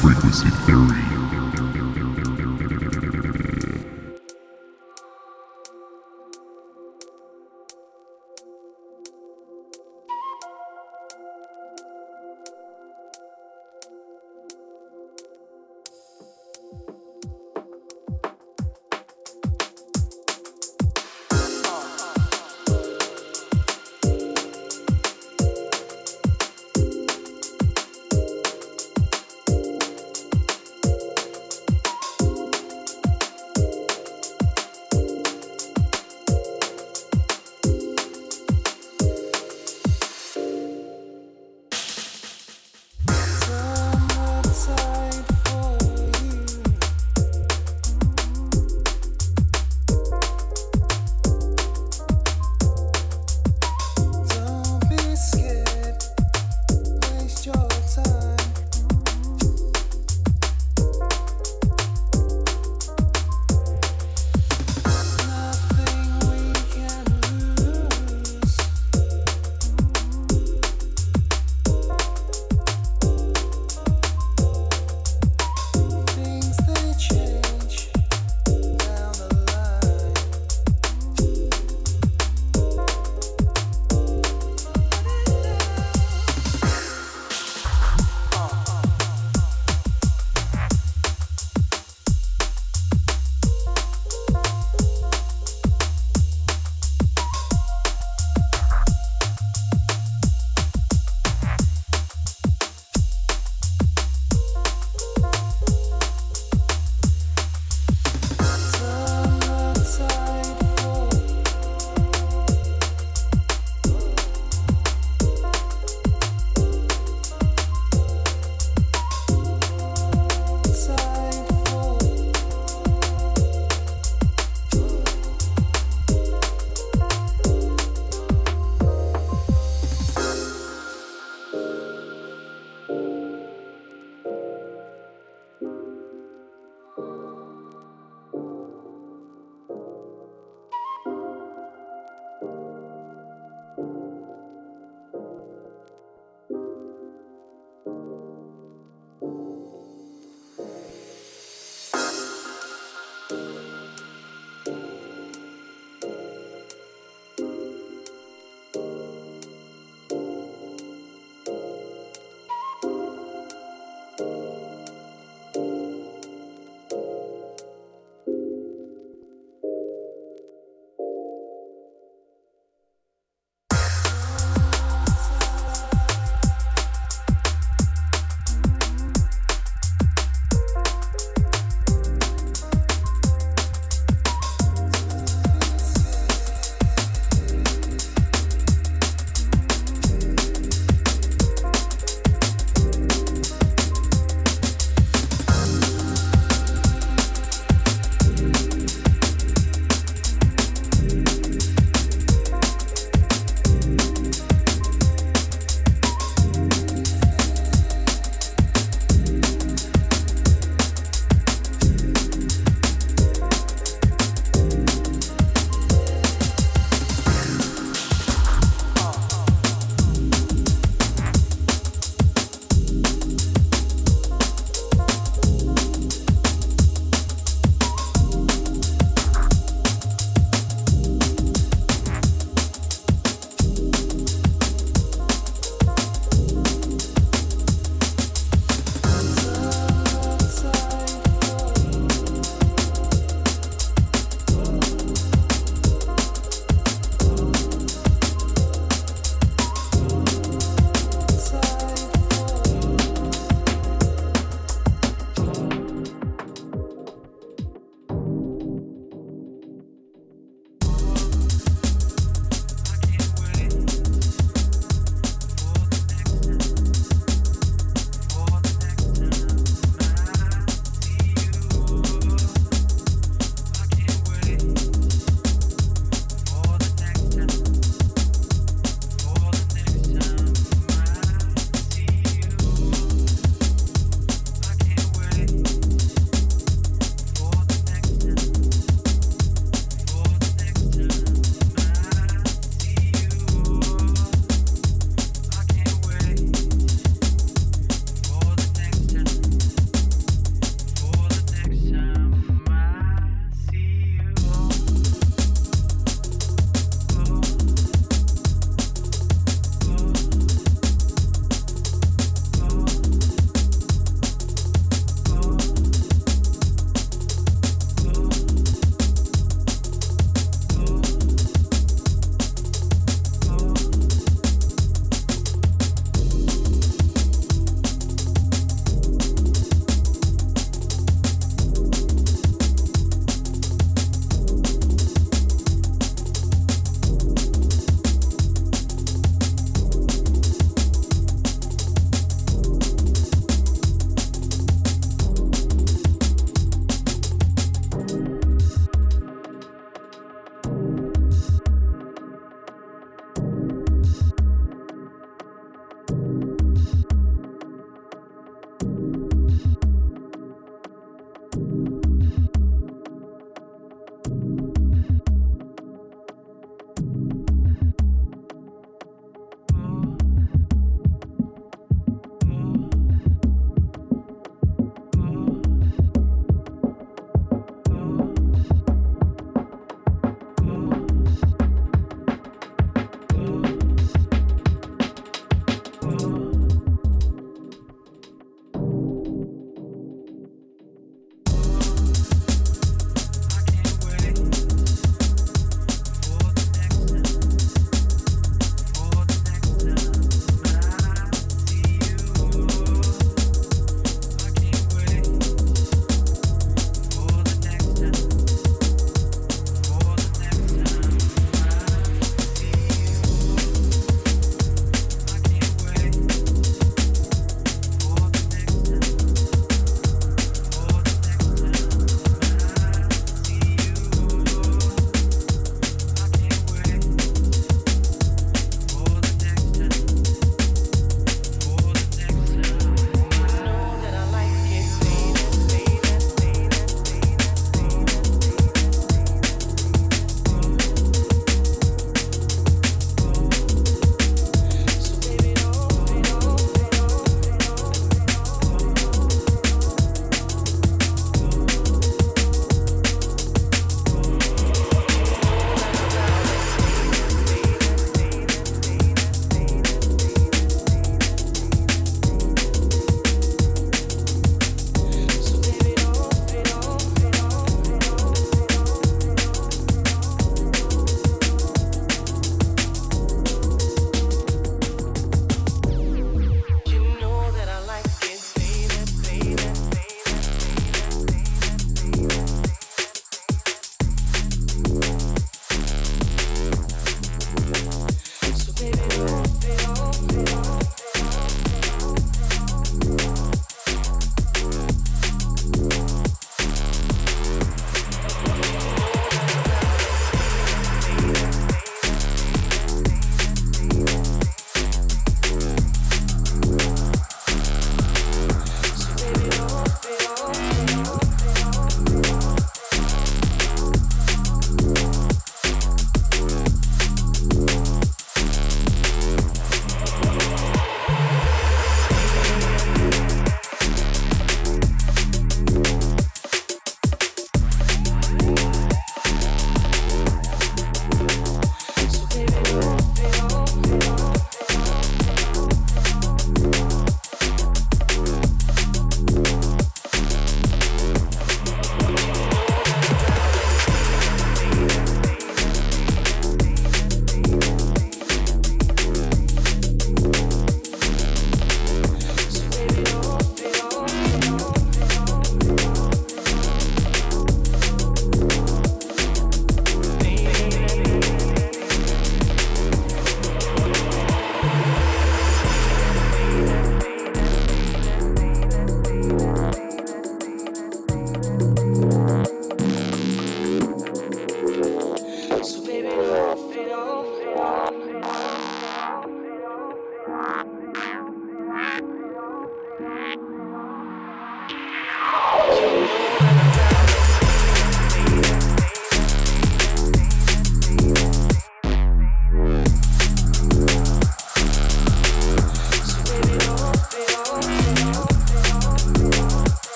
Frequency Theory.